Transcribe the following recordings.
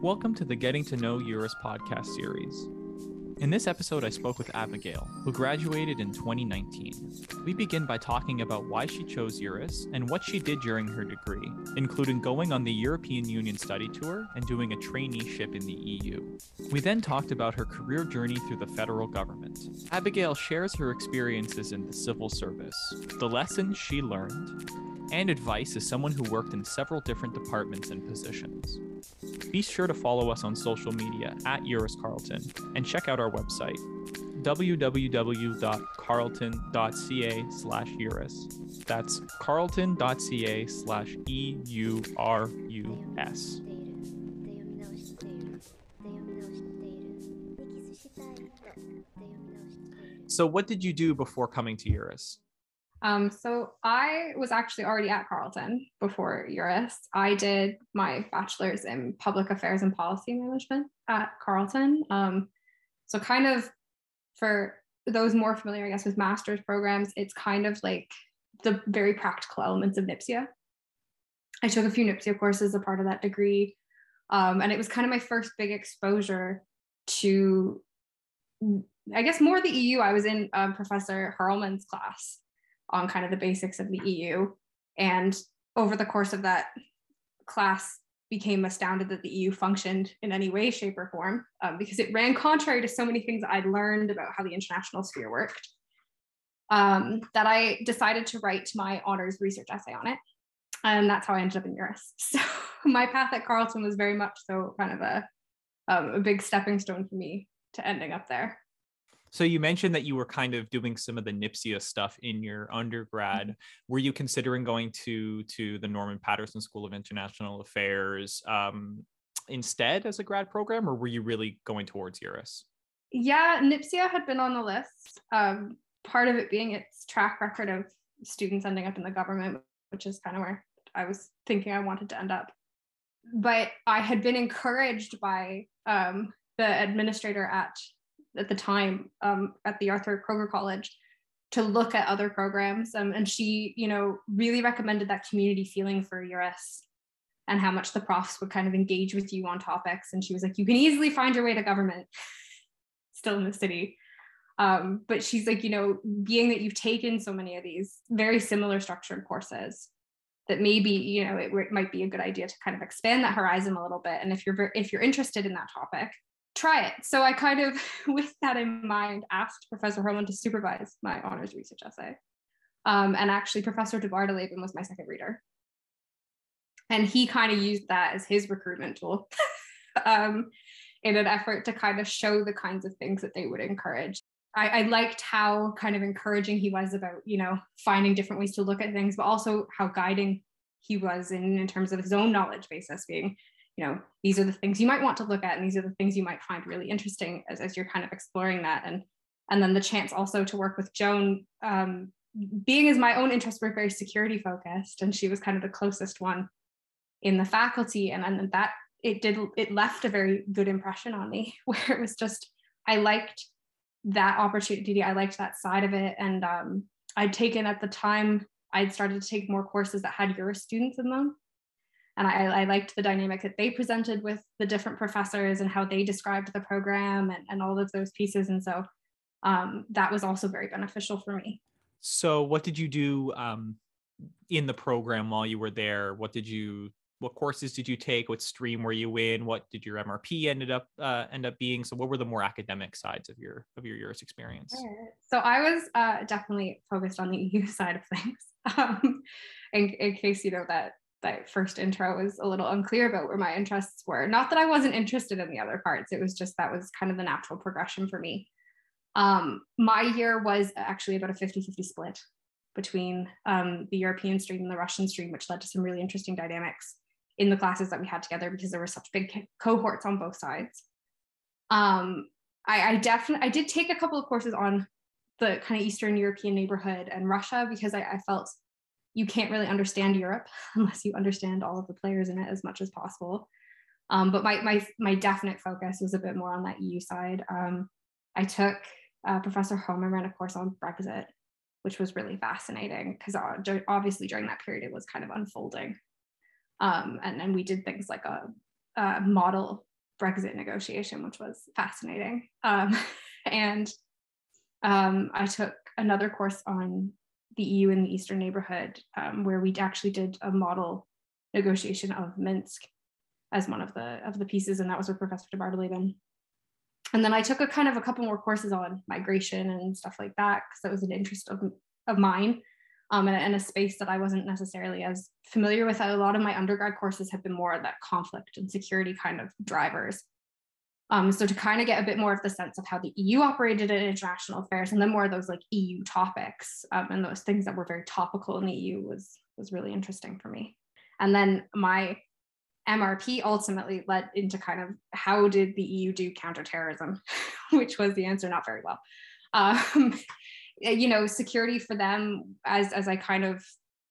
Welcome to the Getting to Know Eurus podcast series. In this episode, I spoke with Abigail, who graduated in 2019. We begin by talking about why she chose Eurus and what she did during her degree, including going on the European Union study tour and doing a traineeship in the EU. We then talked about her career journey through the federal government. Abigail shares her experiences in the civil service, the lessons she learned, and advice as someone who worked in several different departments and positions. Be sure to follow us on social media at Eurus Carleton and check out our website www.carleton.ca slash Eurus. That's carleton.ca slash E-U-R-U-S. So what did you do before coming to Eurus? Um, so I was actually already at Carleton before Eurus. I did my bachelor's in public affairs and policy management at Carleton. Um, so kind of for those more familiar, I guess, with master's programs, it's kind of like the very practical elements of NPSIA. I took a few NPSIA courses as a part of that degree. Um, and it was kind of my first big exposure to, I guess, more the EU. I was in um, Professor Hurrelmann's class on kind of the basics of the EU. And over the course of that class, became astounded that the EU functioned in any way, shape, or form um, because it ran contrary to so many things I'd learned about how the international sphere worked. Um, that I decided to write my honors research essay on it. And that's how I ended up in Eurus. So my path at Carleton was very much so kind of a, um, a big stepping stone for me to ending up there. So you mentioned that you were kind of doing some of the NPSIA stuff in your undergrad. Mm-hmm. Were you considering going to to the Norman Paterson School of International Affairs um, instead as a grad program, or were you really going towards Eurus? Yeah, NPSIA had been on the list. Um, part of it being its track record of students ending up in the government, which is kind of where I was thinking I wanted to end up. But I had been encouraged by um, the administrator at at the time um, at the Arthur Kroeger College to look at other programs. Um, and she, you know, really recommended that community feeling for Eurus and how much the profs would kind of engage with you on topics. And she was like, you can easily find your way to government still in the city. Um, but she's like, you know, being that you've taken so many of these very similar structured courses, that maybe you know it, it, might be a good idea to kind of expand that horizon a little bit. And if you're if you're interested in that topic, try it. So I kind of, with that in mind, asked Professor Hurrelmann to supervise my honors research essay. Um, and actually, Professor de was my second reader. And he kind of used that as his recruitment tool um, in an effort to kind of show the kinds of things that they would encourage. I, I liked how kind of encouraging he was about, you know, finding different ways to look at things, but also how guiding he was in, in terms of his own knowledge basis being you know these are the things you might want to look at and these are the things you might find really interesting as, as you're kind of exploring that. And and then the chance also to work with joan um, being as my own interests were very security focused and she was kind of the closest one in the faculty and then that it did it left a very good impression on me where it was just i liked that opportunity i liked that side of it and um, i'd taken at the time i'd started to take more courses that had Eurus students in them and I, I, liked the dynamic that they presented with the different professors and how they described the program and, and all of those pieces. And so um, that was also very beneficial for me. So what did you do um, in the program while you were there? What did you what courses did you take? What stream were you in? What did your mrp ended up uh, end up being? So what were the more academic sides of your of your year's experience? So i was uh, definitely focused on the eu side of things um, in, in case you know that that first intro was a little unclear about where my interests were. Not that I wasn't interested in the other parts, it was just that was kind of the natural progression for me. Um, my year was actually about a 50 50 split between um, the European stream and the Russian stream, which led to some really interesting dynamics in the classes that we had together because there were such big cohorts on both sides. Um, I, I definitely I did take a couple of courses on the kind of Eastern European neighborhood and Russia because I, I felt you can't really understand Europe unless you understand all of the players in it as much as possible. Um, but my, my, my definite focus was a bit more on that EU side. Um, I took uh, Professor Homer ran a course on Brexit which was really fascinating because obviously during that period it was kind of unfolding. Um, and then we did things like a, a, model Brexit negotiation, which was fascinating. Um, and um, I took another course on the EU in the Eastern neighborhood, um, where we actually did a model negotiation of Minsk as one of the of the pieces, and that was with Professor DeBardeleben. And then I took a kind of a couple more courses on migration and stuff like that because that was an interest of, of mine um, and, and, a space that I wasn't necessarily as familiar with. A lot of my undergrad courses have been more that conflict and security kind of drivers. Um, so to kind of get a bit more of the sense of how the EU operated in international affairs, and then more of those like EU topics um, and those things that were very topical in the EU was was really interesting for me. And then my MRP ultimately led into kind of how did the EU do counterterrorism, which was the answer not very well. Um, you know, security for them, as as I kind of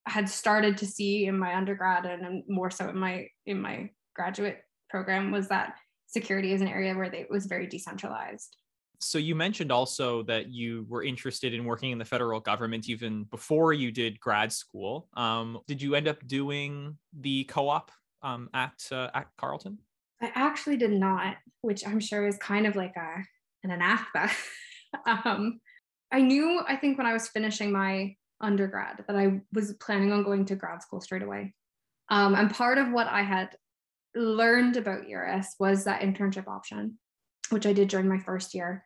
had started to see in my undergrad and more so in my in my graduate program, was that security is an area where they, it was very decentralized. So you mentioned also that you were interested in working in the federal government even before you did grad school. Um, did you end up doing the co-op um, at uh, at Carleton? I actually did not, which I'm sure is kind of like a an anathema. um, I knew, I think, when I was finishing my undergrad that I was planning on going to grad school straight away. Um, and part of what I had learned about EURUS was that internship option, which I did during my first year.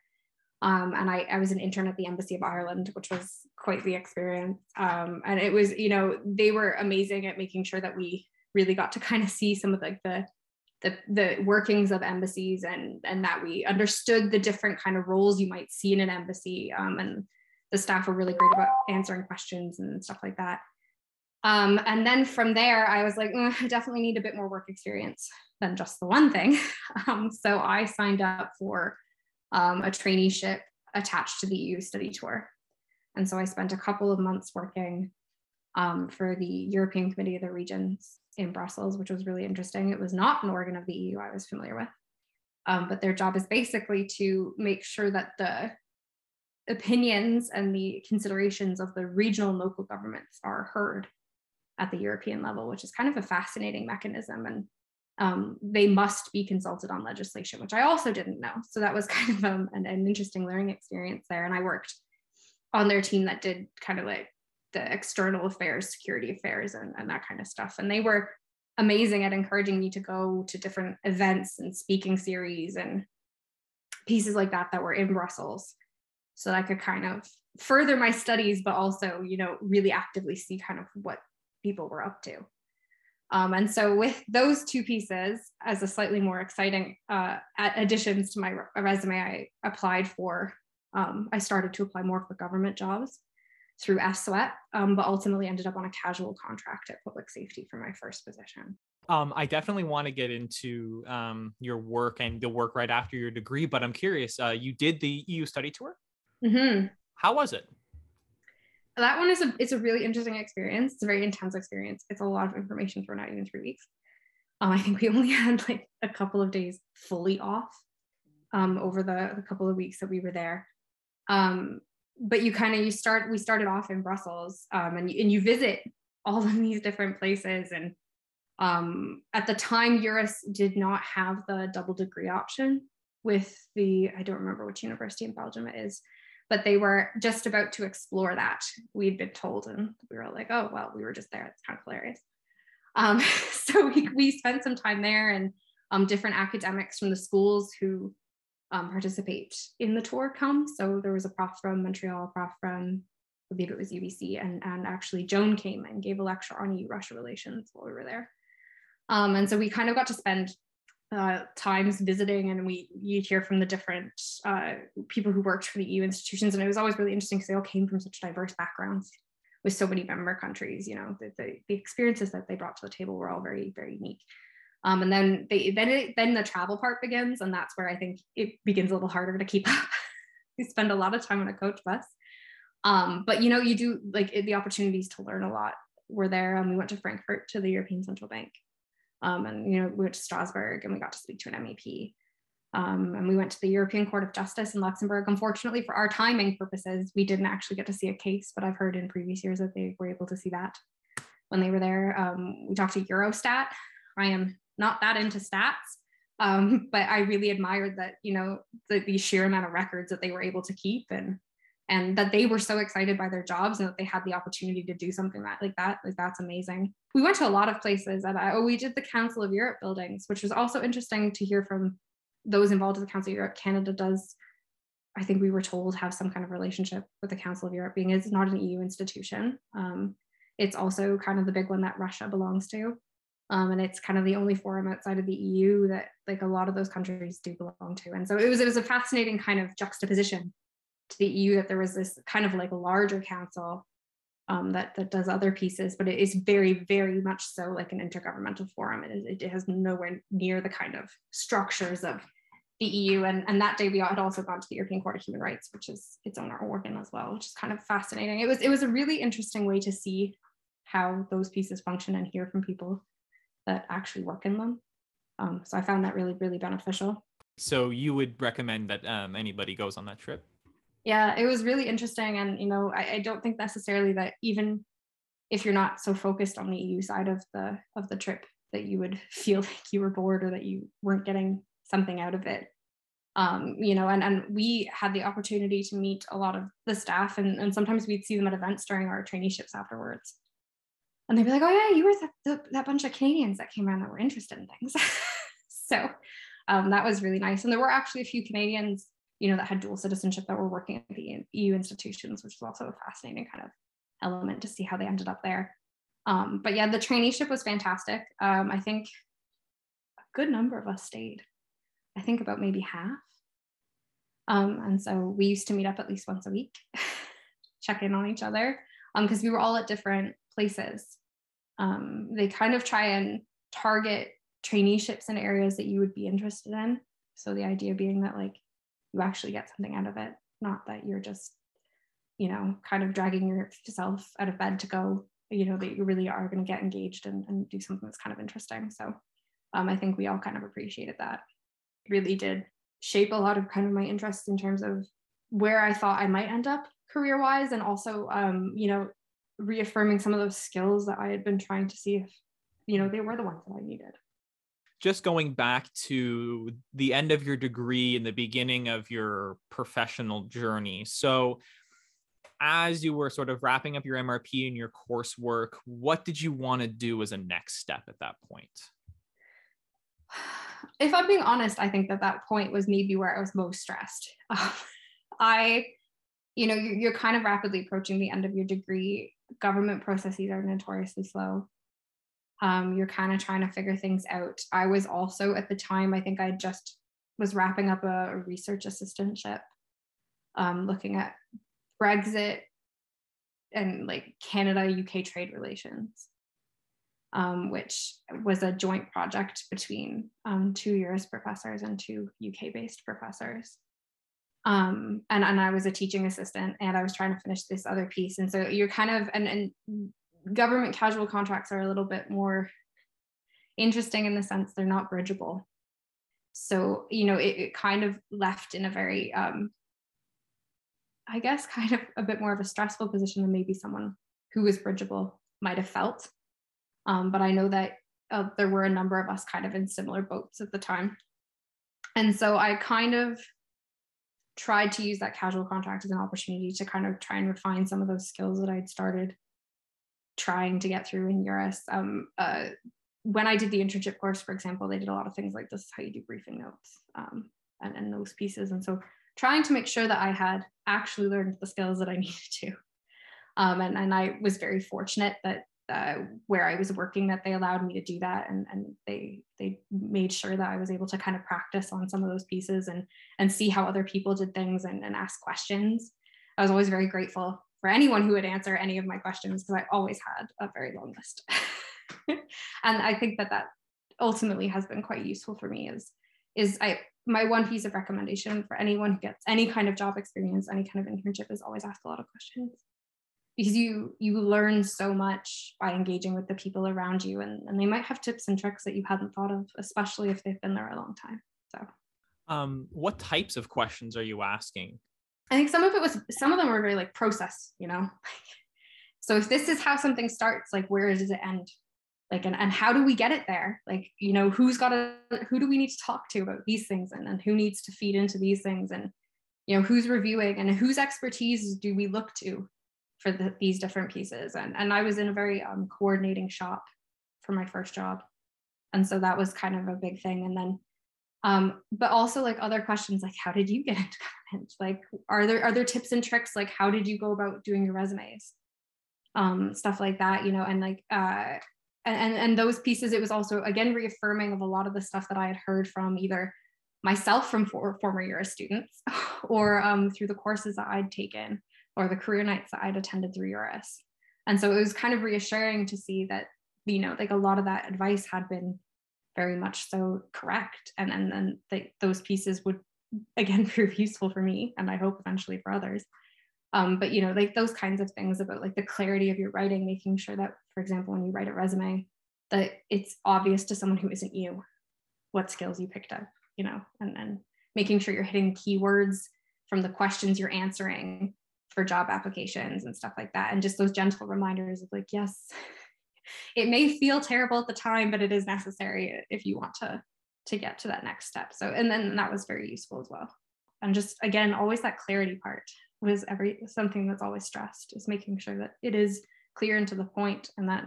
Um, and I, I was an intern at the Embassy of Ireland, which was quite the experience. Um, and it was, you know, they were amazing at making sure that we really got to kind of see some of like the the, the workings of embassies and and that we understood the different kind of roles you might see in an embassy um, and the staff were really great about answering questions and stuff like that um, and then from there i was like mm, i definitely need a bit more work experience than just the one thing. Um, so i signed up for um, a traineeship attached to the eu study tour. And so i spent a couple of months working um, for the european committee of the regions in Brussels, which was really interesting. It was not an organ of the EU I was familiar with, um, but their job is basically to make sure that the opinions and the considerations of the regional and local governments are heard at the European level, which is kind of a fascinating mechanism. And um, they must be consulted on legislation, which I also didn't know. So that was kind of um, an, an interesting learning experience there. And I worked on their team that did kind of like the external affairs, security affairs, and, and that kind of stuff. And they were amazing at encouraging me to go to different events and speaking series and pieces like that that were in Brussels so that I could kind of further my studies, but also, you know, really actively see kind of what people were up to. Um, and so with those two pieces as a slightly more exciting uh, additions to my resume, I applied for, um, I started to apply more for government jobs through SWEP, um, but ultimately ended up on a casual contract at public safety for my first position. Um, I definitely want to get into um, your work and the work right after your degree, but I'm curious. Uh, you did the EU study tour. Mm-hmm. How was it? That one is a it's a really interesting experience. It's a very intense experience. It's a lot of information for not even three weeks. Um, I think we only had like a couple of days fully off um, over the, the couple of weeks that we were there. Um, but you kind of you start we started off in brussels um, and, and you visit all of these different places and um, at the time EURUS did not have the double degree option with the i don't remember which university in belgium it is but they were just about to explore that we'd been told and we were like oh well we were just there it's kind of hilarious um, so we, we spent some time there and um, different academics from the schools who um, participate in the tour come. So there was a prof from Montreal, a prof from, I believe it was UBC, and, and actually Joan came and gave a lecture on EU-Russia relations while we were there. Um, and so we kind of got to spend uh, times visiting and we you'd hear from the different uh, people who worked for the EU institutions. And it was always really interesting because they all came from such diverse backgrounds with so many member countries, you know, the, the, the experiences that they brought to the table were all very, very unique. Um, and then they then it, then the travel part begins, and that's where I think it begins a little harder to keep up. you spend a lot of time on a coach bus, um, but you know you do like the opportunities to learn a lot were there. And um, we went to Frankfurt to the European Central Bank, um, and you know we went to Strasbourg and we got to speak to an MEP. Um, and we went to the European Court of Justice in Luxembourg. Unfortunately, for our timing purposes, we didn't actually get to see a case, but I've heard in previous years that they were able to see that when they were there. Um, we talked to Eurostat. I am not that into stats, um, but I really admired that, you know, the, the sheer amount of records that they were able to keep and and that they were so excited by their jobs and that they had the opportunity to do something that like that like that's amazing. We went to a lot of places and I, oh we did the council of europe buildings which was also interesting to hear from those involved in the council of europe. Canada does i think we were told have some kind of relationship with the council of europe being it's not an eu institution. Um, it's also kind of the big one that russia belongs to. Um, and it's kind of the only forum outside of the eu that like a lot of those countries do belong to. And so it was it was a fascinating kind of juxtaposition to the EU that there was this kind of like larger council um, that that does other pieces, but it is very, very much so like an intergovernmental forum. It, it has nowhere near the kind of structures of the EU. And, and that day we had also gone to the European Court of Human Rights, which is its own organ as well, which is kind of fascinating. It was it was a really interesting way to see how those pieces function and hear from people that actually work in them. Um, so I found that really, really beneficial. So you would recommend that um, anybody goes on that trip? Yeah it was really interesting and you know I, I, don't think necessarily that even if you're not so focused on the eu side of the of the trip that you would feel like you were bored or that you weren't getting something out of it. Um, you know and, and we had the opportunity to meet a lot of the staff and, and sometimes we'd see them at events during our traineeships afterwards. And they'd be like oh yeah you were the, the, that bunch of canadians that came around that were interested in things. So um, that was really nice. And there were actually a few canadians you know, that had dual citizenship that were working at the EU institutions, which was also a fascinating kind of element to see how they ended up there. Um, but yeah, the traineeship was fantastic. Um, I think a good number of us stayed. I think about maybe half. Um, and so we used to meet up at least once a week, check in on each other, because um, we were all at different places. Um, they kind of try and target traineeships in areas that you would be interested in. So the idea being that like you actually get something out of it, not that you're just, you know, kind of dragging yourself out of bed to go, you know, that you really are going to get engaged and, and do something that's kind of interesting. So um, I think we all kind of appreciated that. It really did shape a lot of kind of my interests in terms of where I thought I might end up career wise and also, um, you know, reaffirming some of those skills that I had been trying to see if, you know, they were the ones that I needed just going back to the end of your degree and the beginning of your professional journey. So, as you were sort of wrapping up your MRP and your coursework, what did you want to do as a next step at that point? If I'm being honest, I think that that point was maybe where I was most stressed. Um, I, you know, you're kind of rapidly approaching the end of your degree. Government processes are notoriously slow um, you're kind of trying to figure things out. I was also at the time, I think I just was wrapping up a, research assistantship, um, looking at Brexit and like Canada UK trade relations, um, which was a joint project between um, two US professors and two UK based professors. Um, and, and I was a teaching assistant and I was trying to finish this other piece. And so you're kind of, and, and government casual contracts are a little bit more interesting in the sense they're not bridgeable. So, you know, it, it kind of left in a very, um, I guess, kind of a bit more of a stressful position than maybe someone who was bridgeable might have felt. Um, but I know that uh, there were a number of us kind of in similar boats at the time. And so I kind of tried to use that casual contract as an opportunity to kind of try and refine some of those skills that I'd started trying to get through in EURUS. Um, uh, when I did the internship course, for example, they did a lot of things like this is how you do briefing notes um, and, and those pieces. And so trying to make sure that I had actually learned the skills that I needed to. Um, and, and I was very fortunate that uh, where I was working that they allowed me to do that and, and they they made sure that I was able to kind of practice on some of those pieces and and see how other people did things and, and ask questions. I was always very grateful for anyone who would answer any of my questions because I always had a very long list. and I think that that ultimately has been quite useful for me is is I my one piece of recommendation for anyone who gets any kind of job experience, any kind of internship is always ask a lot of questions because you you learn so much by engaging with the people around you and, and they might have tips and tricks that you hadn't thought of, especially if they've been there a long time. So Um, what types of questions are you asking? I think some of it was some of them were very like process, you know. so if this is how something starts, like where does it end? Like and, and how do we get it there? Like, you know, who's got to who do we need to talk to about these things and, and who needs to feed into these things and you know who's reviewing and whose expertise do we look to for the, these different pieces and and i was in a very um, coordinating shop for my first job and so that was kind of a big thing and then um, but also like other questions like how did you get into government like are there are there tips and tricks? Like how did you go about doing your resumes? Um, stuff like that you know and like uh, and and those pieces it was also again reaffirming of a lot of the stuff that i had heard from either myself from for, former Eurus students or um, through the courses that I'd taken or the career nights that I'd attended through Eurus. And so it was kind of reassuring to see that, you know, like a lot of that advice had been very much so correct. And and then the, those pieces would again prove useful for me and I hope eventually for others. Um, but you know, like those kinds of things about like the clarity of your writing, making sure that, for example, when you write a resume, that it's obvious to someone who isn't you what skills you picked up you know, and then making sure you're hitting keywords from the questions you're answering for job applications and stuff like that. And just those gentle reminders of like, yes, it may feel terrible at the time, but it is necessary if you want to to get to that next step. So, and then that was very useful as well. And just again, always that clarity part was every something that's always stressed is making sure that it is clear and to the point and that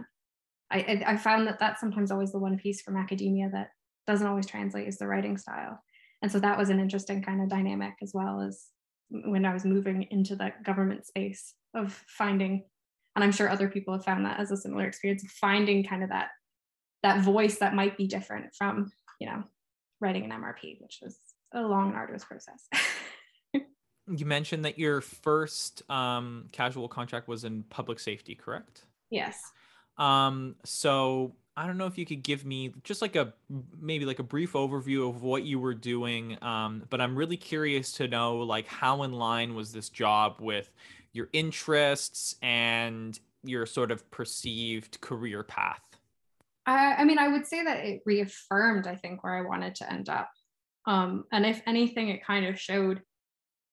I, I found that that's sometimes always the one piece from academia that doesn't always translate is the writing style. And so that was an interesting kind of dynamic as well as when I was moving into that government space of finding, and I'm sure other people have found that as a similar experience of finding kind of that that voice that might be different from, you know, writing an MRP, which was a long and arduous process. you mentioned that your first um, casual contract was in public safety, correct? Yes. Um, so I don't know if you could give me just like a maybe like a brief overview of what you were doing. Um, but I'm really curious to know like how in line was this job with your interests and your sort of perceived career path? I, I mean, I would say that it reaffirmed, I think, where I wanted to end up. Um, and if anything, it kind of showed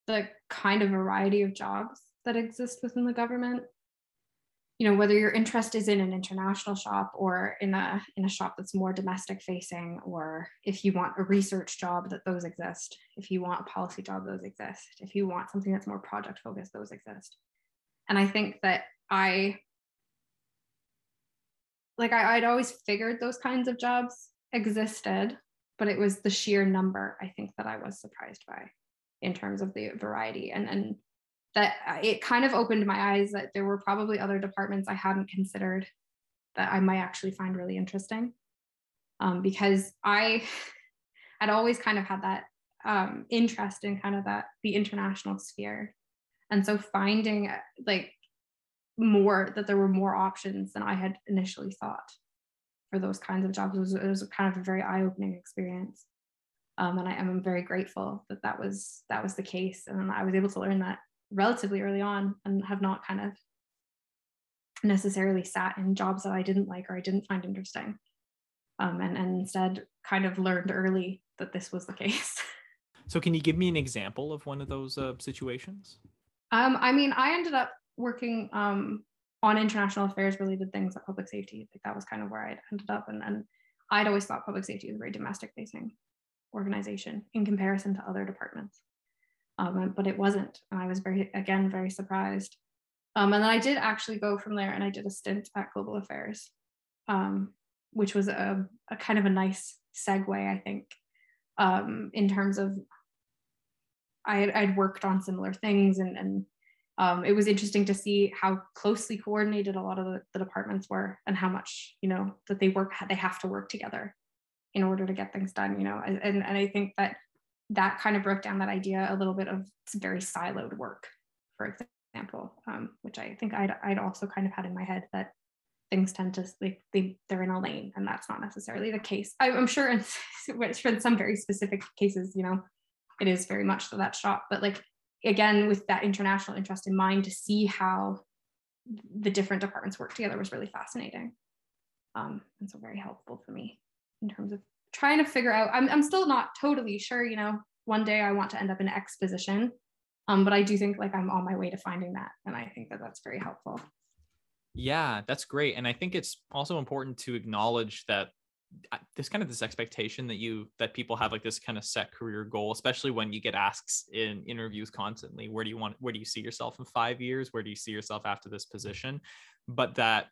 the kind of variety of jobs that exist within the government you know whether your interest is in an international shop or in a in a shop that's more domestic facing or if you want a research job that those exist if you want a policy job those exist. If you want something that's more project focused those exist. And i think that i like I, i'd always figured those kinds of jobs existed but it was the sheer number i think that i was surprised by in terms of the variety. And and that it kind of opened my eyes that there were probably other departments I hadn't considered that I might actually find really interesting. Um, because I had always kind of had that um, interest in kind of that the international sphere. And so finding uh, like more that there were more options than I had initially thought for those kinds of jobs was, it was kind of a very eye-opening experience. Um, and I am very grateful that that was that was the case, and I was able to learn that relatively early on and have not kind of necessarily sat in jobs that I didn't like or I didn't find interesting. Um, and, and instead kind of learned early that this was the case. So can you give me an example of one of those uh, situations? Um, I mean, I ended up working um, on international affairs related things at public safety. Like that was kind of where I ended up. And, and I'd always thought public safety was a very domestic facing organization in comparison to other departments um, but it wasn't. And I was very, again, very surprised. Um, and then I did actually go from there and I did a stint at Global Affairs, um, which was a, a, kind of a nice segue, I think, um, in terms of I I'd worked on similar things and, and um, it was interesting to see how closely coordinated a lot of the, the departments were and how much, you know, that they work, they have to work together in order to get things done, you know, and, and I think that that kind of broke down that idea a little bit of very siloed work, for example, um, which I think I'd, I'd also kind of had in my head that things tend to like they they're in a lane and that's not necessarily the case. I, am sure in, in some very specific cases you know it is very much so that shop but like again with that international interest in mind to see how the different departments work together was really fascinating. Um, and so very helpful for me in terms of trying to figure out I'm, I'm still not totally sure you know one day I want to end up in X position. Um, but I do think like I'm on my way to finding that. And I think that that's very helpful. Yeah, that's great. And I think it's also important to acknowledge that this kind of this expectation that you that people have like this kind of set career goal especially when you get asked in interviews constantly where do you want where do you see yourself in 5 years where do you see yourself after this position but that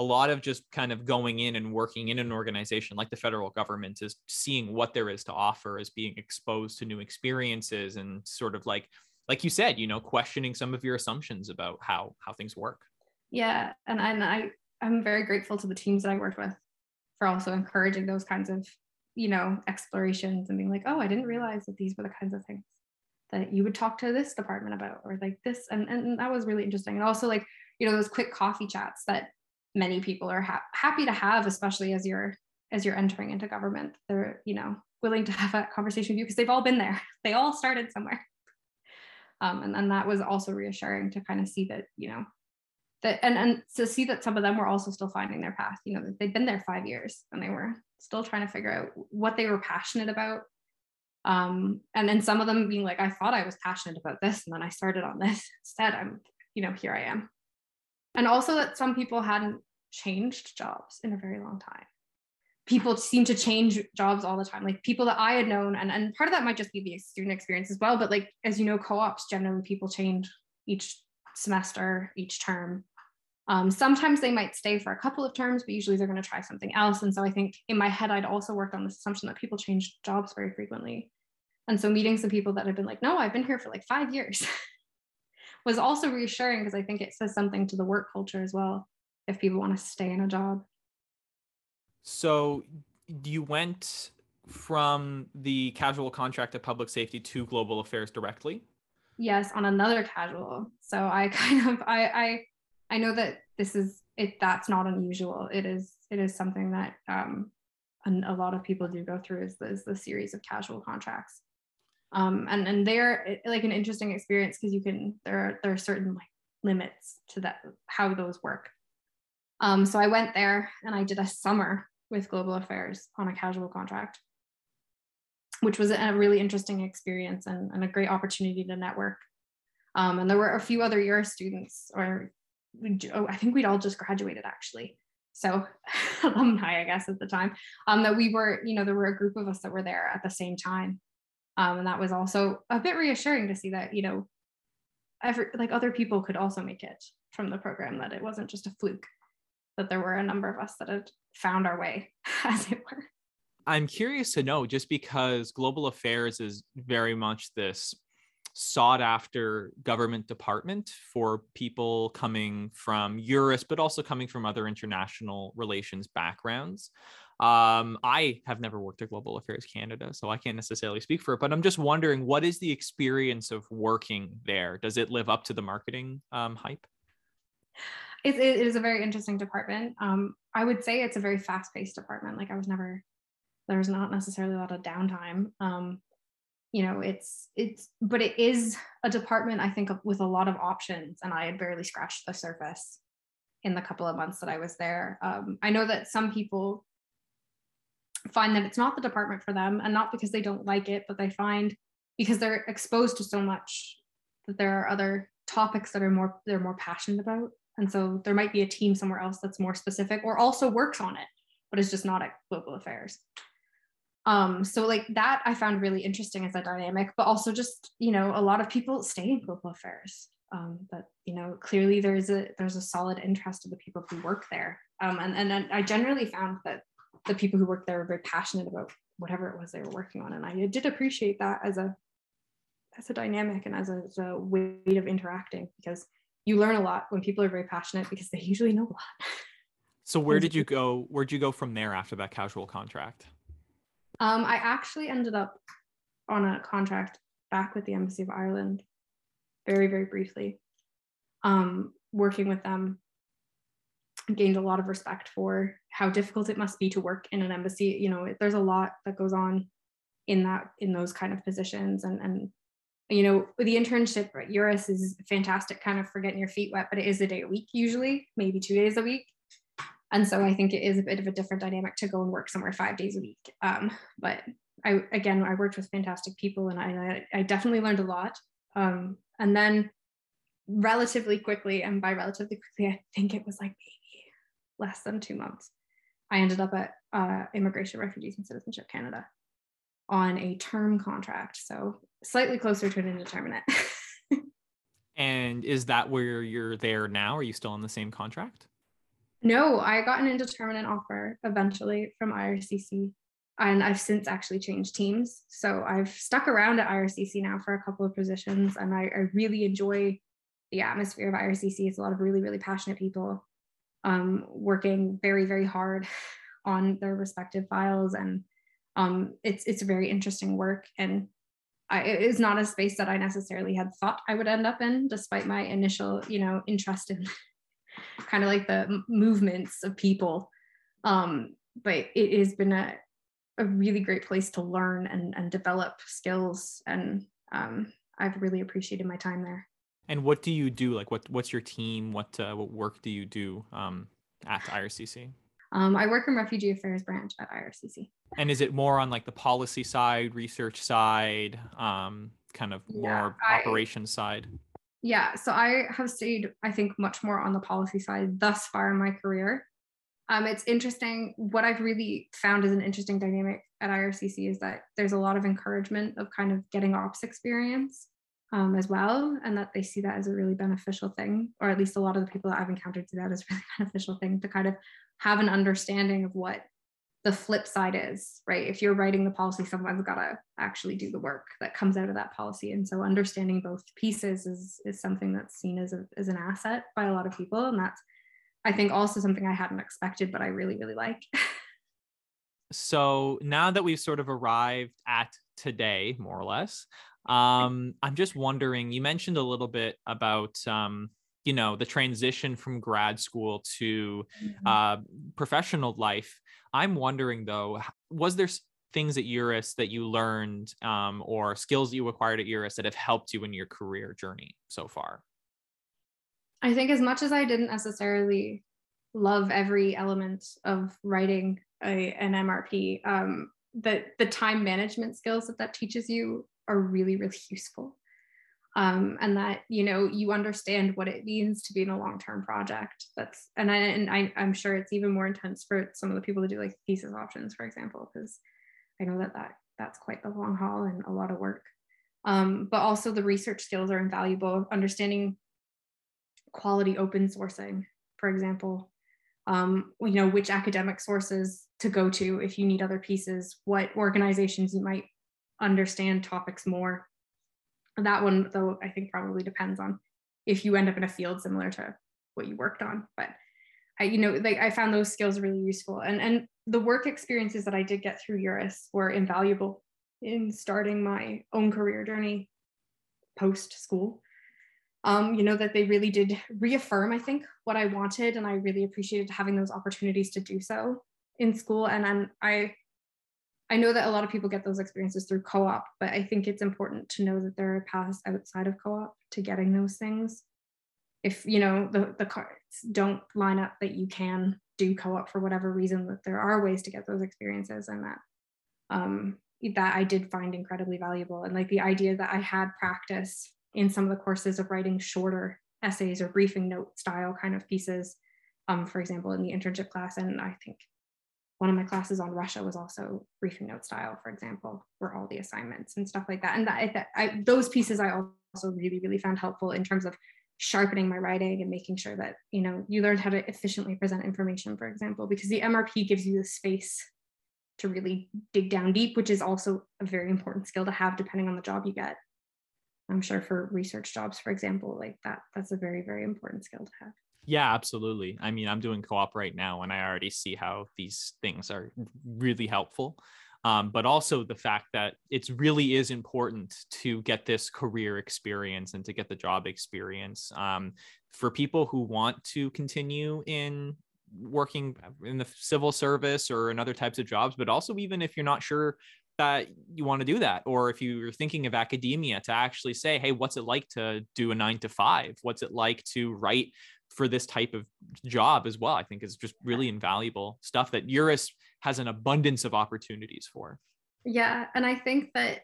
a lot of just kind of going in and working in an organization like the federal government is seeing what there is to offer as being exposed to new experiences and sort of like like you said you know questioning some of your assumptions about how how things work. Yeah and, and i i'm very grateful to the teams that i worked with for also encouraging those kinds of you know explorations and being like oh i didn't realize that these were the kinds of things that you would talk to this department about or like this and, and that was really interesting. And also like you know those quick coffee chats that many people are ha- happy to have, especially as you're as you're entering into government. They're you know willing to have that conversation with you because they've all been there. They all started somewhere. Um, and then that was also reassuring to kind of see that you know that and and to see that some of them were also still finding their path. You know they'd been there five years and they were still trying to figure out what they were passionate about. Um, and then some of them being like, I thought I was passionate about this, and then I started on this instead. I'm you know here I am and also that some people hadn't changed jobs in a very long time. People seem to change jobs all the time. Like people that i had known and, and part of that might just be the student experience as well but like as you know co-ops generally people change each semester each term. Um, sometimes they might stay for a couple of terms but usually they're going to try something else. And so i think in my head i'd also worked on this assumption that people change jobs very frequently. And so meeting some people that have been like no i've been here for like five years was also reassuring because I think it says something to the work culture as well if people want to stay in a job. So you went from the casual contract of public safety to global affairs directly? Yes, on another casual. So I kind of I I I know that this is it that's not unusual. It is it is something that um a lot of people do go through is the, is the series of casual contracts um, and and they're eh, like an interesting experience because you can there are there are certain like limits to that how those work. Um, so i went there and i did a summer with global affairs on a casual contract which was a really interesting experience and, and a great opportunity to network. Um, and there were a few other year students or oh, i think we'd all just graduated actually. So alumni i guess at the time. Um, that we were you know there were a group of us that were there at the same time um, and that was also a bit reassuring to see that you know every like other people could also make it from the program that it wasn't just a fluke that there were a number of us that had found our way as it were i'm curious to know just because global affairs is very much this sought after government department for people coming from Eurus, but also coming from other international relations backgrounds. Um, I have never worked at Global Affairs Canada, so I can't necessarily speak for it, but I'm just wondering what is the experience of working there? Does it live up to the marketing um, hype? It, it is a very interesting department. Um, I would say it's a very fast paced department. Like I was never, there's not necessarily a lot of downtime. Um, you know, it's, it's, but it is a department, I think, with a lot of options. And I had barely scratched the surface in the couple of months that I was there. Um, I know that some people find that it's not the department for them and not because they don't like it but they find because they're exposed to so much that there are other topics that are more they're more passionate about. And so there might be a team somewhere else that's more specific or also works on it but it's just not at global affairs. Um so like that i found really interesting as a dynamic but also just you know a lot of people stay in global affairs. Um but you know clearly there's a there's a solid interest of the people who work there. Um and and i generally found that the people who worked there were very passionate about whatever it was they were working on. And i did appreciate that as a as a dynamic and as a, as a way of interacting because you learn a lot when people are very passionate because they usually know a lot. So where did you go where'd you go from there after that casual contract? Um, i actually ended up on a contract back with the embassy of ireland very very briefly um, working with them gained a lot of respect for how difficult it must be to work in an embassy. You know there's a lot that goes on in that in those kind of positions. And and you know the internship at Eurus is fantastic kind of for getting your feet wet but it is a day a week usually maybe two days a week. And so I think it is a bit of a different dynamic to go and work somewhere five days a week. Um, but I again I worked with fantastic people and I I definitely learned a lot. Um, and then relatively quickly, and by relatively quickly, I think it was like less than two months, I ended up at uh, Immigration, Refugees, and Citizenship Canada on a term contract, so slightly closer to an indeterminate. and is that where you're there now? Are you still on the same contract? No, I got an indeterminate offer eventually from IRCC and I've since actually changed teams. So I've stuck around at IRCC now for a couple of positions, and I, I really enjoy the atmosphere of IRCC. It's a lot of really, really passionate people um, working very, very hard on their respective files, and um, it's it's very interesting work. And I, it is not a space that I necessarily had thought I would end up in, despite my initial, you know, interest in kind of like the movements of people. Um, but it has been a a really great place to learn and, and develop skills. And um, I've really appreciated my time there. And what do you do? Like, what what's your team? What uh, what work do you do um, at IRCC? Um, I work in refugee affairs branch at IRCC. And is it more on like the policy side, research side, um, kind of yeah, more operation side? Yeah, so I have stayed, I think, much more on the policy side thus far in my career. Um, it's interesting. What I've really found is an interesting dynamic at IRCC is that there's a lot of encouragement of kind of getting ops experience um, as well, and that they see that as a really beneficial thing, or at least a lot of the people that I've encountered see that as a really beneficial thing to kind of have an understanding of what the flip side is, right? If you're writing the policy, someone's got to actually do the work that comes out of that policy. And so understanding both pieces is, is something that's seen as, a, as an asset by a lot of people. And that's I think also something I hadn't expected, but I really, really like. so now that we've sort of arrived at today, more or less, um, I'm just wondering, you mentioned a little bit about, um, you know, the transition from grad school to mm-hmm. uh, professional life. I'm wondering though, was there things at EURUS that you learned um, or skills that you acquired at EURUS that have helped you in your career journey so far? I think as much as I didn't necessarily love every element of writing a, an MRP, um, the, the time management skills that that teaches you are really, really useful. Um, and that, you know, you understand what it means to be in a long-term project. That's, and, I, and I, I'm sure it's even more intense for some of the people that do like thesis options, for example, because I know that, that that's quite the long haul and a lot of work. Um, but also the research skills are invaluable. Understanding quality open sourcing, for example. Um, you know, which academic sources to go to if you need other pieces, what organizations you might understand topics more. That one, though, I think probably depends on if you end up in a field similar to what you worked on. But I, you know, like I found those skills really useful. And and the work experiences that I did get through EURUS were invaluable in starting my own career journey post school um, you know, that they really did reaffirm, I think, what I wanted. And I really appreciated having those opportunities to do so in school. And then I, I know that a lot of people get those experiences through co-op, but I think it's important to know that there are paths outside of co-op to getting those things. If you know the, the cards don't line up that you can do co-op for whatever reason, that there are ways to get those experiences and that um, that I did find incredibly valuable. And like the idea that I had practice in some of the courses of writing shorter essays or briefing note style kind of pieces. Um, for example, in the internship class, and I think one of my classes on Russia was also briefing note style, for example, were all the assignments and stuff like that. And that, that I, those pieces I also really, really found helpful in terms of sharpening my writing and making sure that you know you learned how to efficiently present information, for example, because the MRP gives you the space to really dig down deep, which is also a very important skill to have depending on the job you get. I'm sure for research jobs, for example, like that, that's a very, very important skill to have. Yeah, absolutely. I mean, I'm doing co op right now, and I already see how these things are really helpful. Um, but also the fact that it really is important to get this career experience and to get the job experience um, for people who want to continue in working in the civil service or in other types of jobs, but also even if you're not sure that you want to do that or if you're thinking of academia to actually say hey what's it like to do a 9 to 5 what's it like to write for this type of job as well i think is just really invaluable stuff that Eurus has an abundance of opportunities for Yeah, and I think that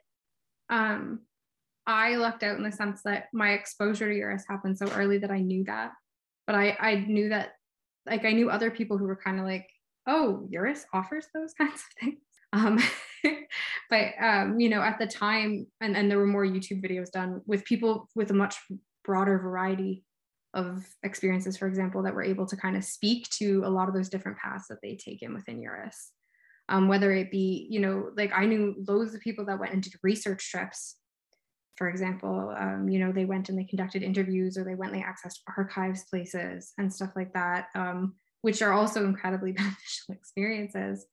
um, I lucked out in the sense that my exposure to Eurus happened so early that I knew that. But I, I knew that, like, I knew other people who were kind of like, oh, Eurus offers those kinds of things. Um, but, um, you know, at the time, and, and there were more YouTube videos done with people with a much broader variety of experiences, for example, that were able to kind of speak to a lot of those different paths that they take in within EURUS. Um, whether it be, you know, like I knew loads of people that went into research trips for example, um, you know, they went and they conducted interviews or they went and they accessed archives places and stuff like that, um, which are also incredibly beneficial experiences.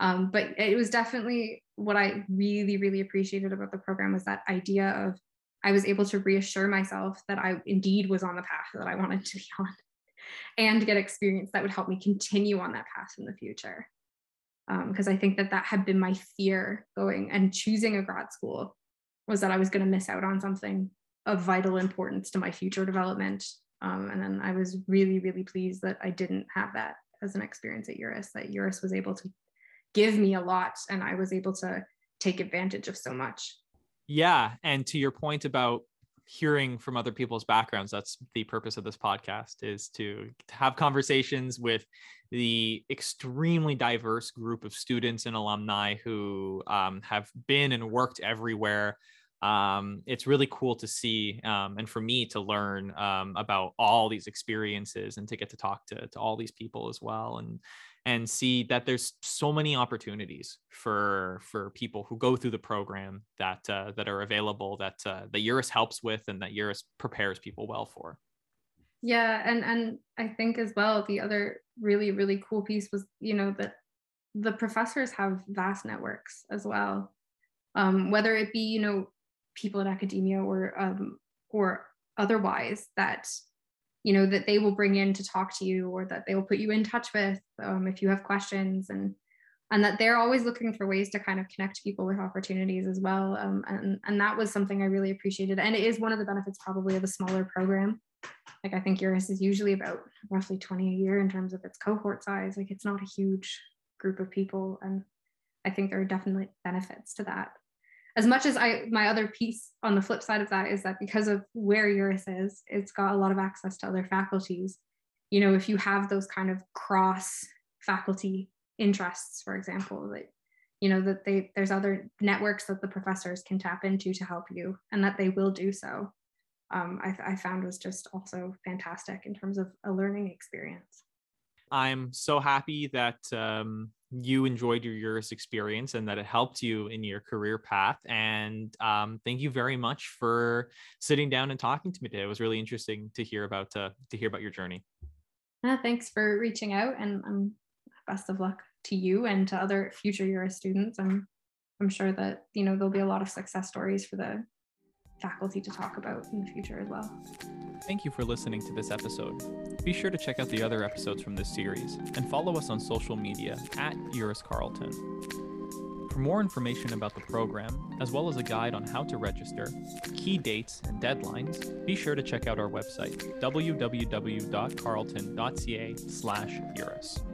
Um, but it was definitely what I really, really appreciated about the program was that idea of I was able to reassure myself that I indeed was on the path that I wanted to be on and get experience that would help me continue on that path in the future. Because um, I think that that had been my fear going and choosing a grad school was that I was going to miss out on something of vital importance to my future development. Um, and then I was really, really pleased that I didn't have that as an experience at EURUS, that EURUS was able to give me a lot and I was able to take advantage of so much. Yeah. And to your point about hearing from other people's backgrounds, that's the purpose of this podcast is to have conversations with the extremely diverse group of students and alumni who um, have been and worked everywhere um, it's really cool to see um, and for me to learn um, about all these experiences and to get to talk to, to all these people as well and and see that there's so many opportunities for for people who go through the program that uh, that are available that uh, that EURUS helps with and that EURUS prepares people well for. Yeah, and and I think as well the other really really cool piece was you know that the professors have vast networks as well, um, whether it be you know people in academia or um, or otherwise that you know that they will bring in to talk to you or that they will put you in touch with um, if you have questions and and that they're always looking for ways to kind of connect people with opportunities as well um, and and that was something i really appreciated. And it is one of the benefits probably of a smaller program. Like i think EURUS is usually about roughly 20 a year in terms of its cohort size. Like it's not a huge group of people and i think there are definitely benefits to that as much as I my other piece on the flip side of that is that because of where EURUS is, it's got a lot of access to other faculties. You know, if you have those kind of cross faculty interests, for example, that you know that they there's other networks that the professors can tap into to help you, and that they will do so. Um, I, I found was just also fantastic in terms of a learning experience. I'm so happy that um, you enjoyed your EURUS experience and that it helped you in your career path. And um, thank you very much for sitting down and talking to me today. It was really interesting to hear about uh, to hear about your journey. Yeah, thanks for reaching out, and um, best of luck to you and to other future EURUS students. I'm I'm sure that you know there'll be a lot of success stories for the faculty to talk about in the future as well. Thank you for listening to this episode. Be sure to check out the other episodes from this series and follow us on social media at EURUS Carleton. For more information about the program, as well as a guide on how to register, key dates, and deadlines, be sure to check out our website, www.carleton.ca slash EURUS.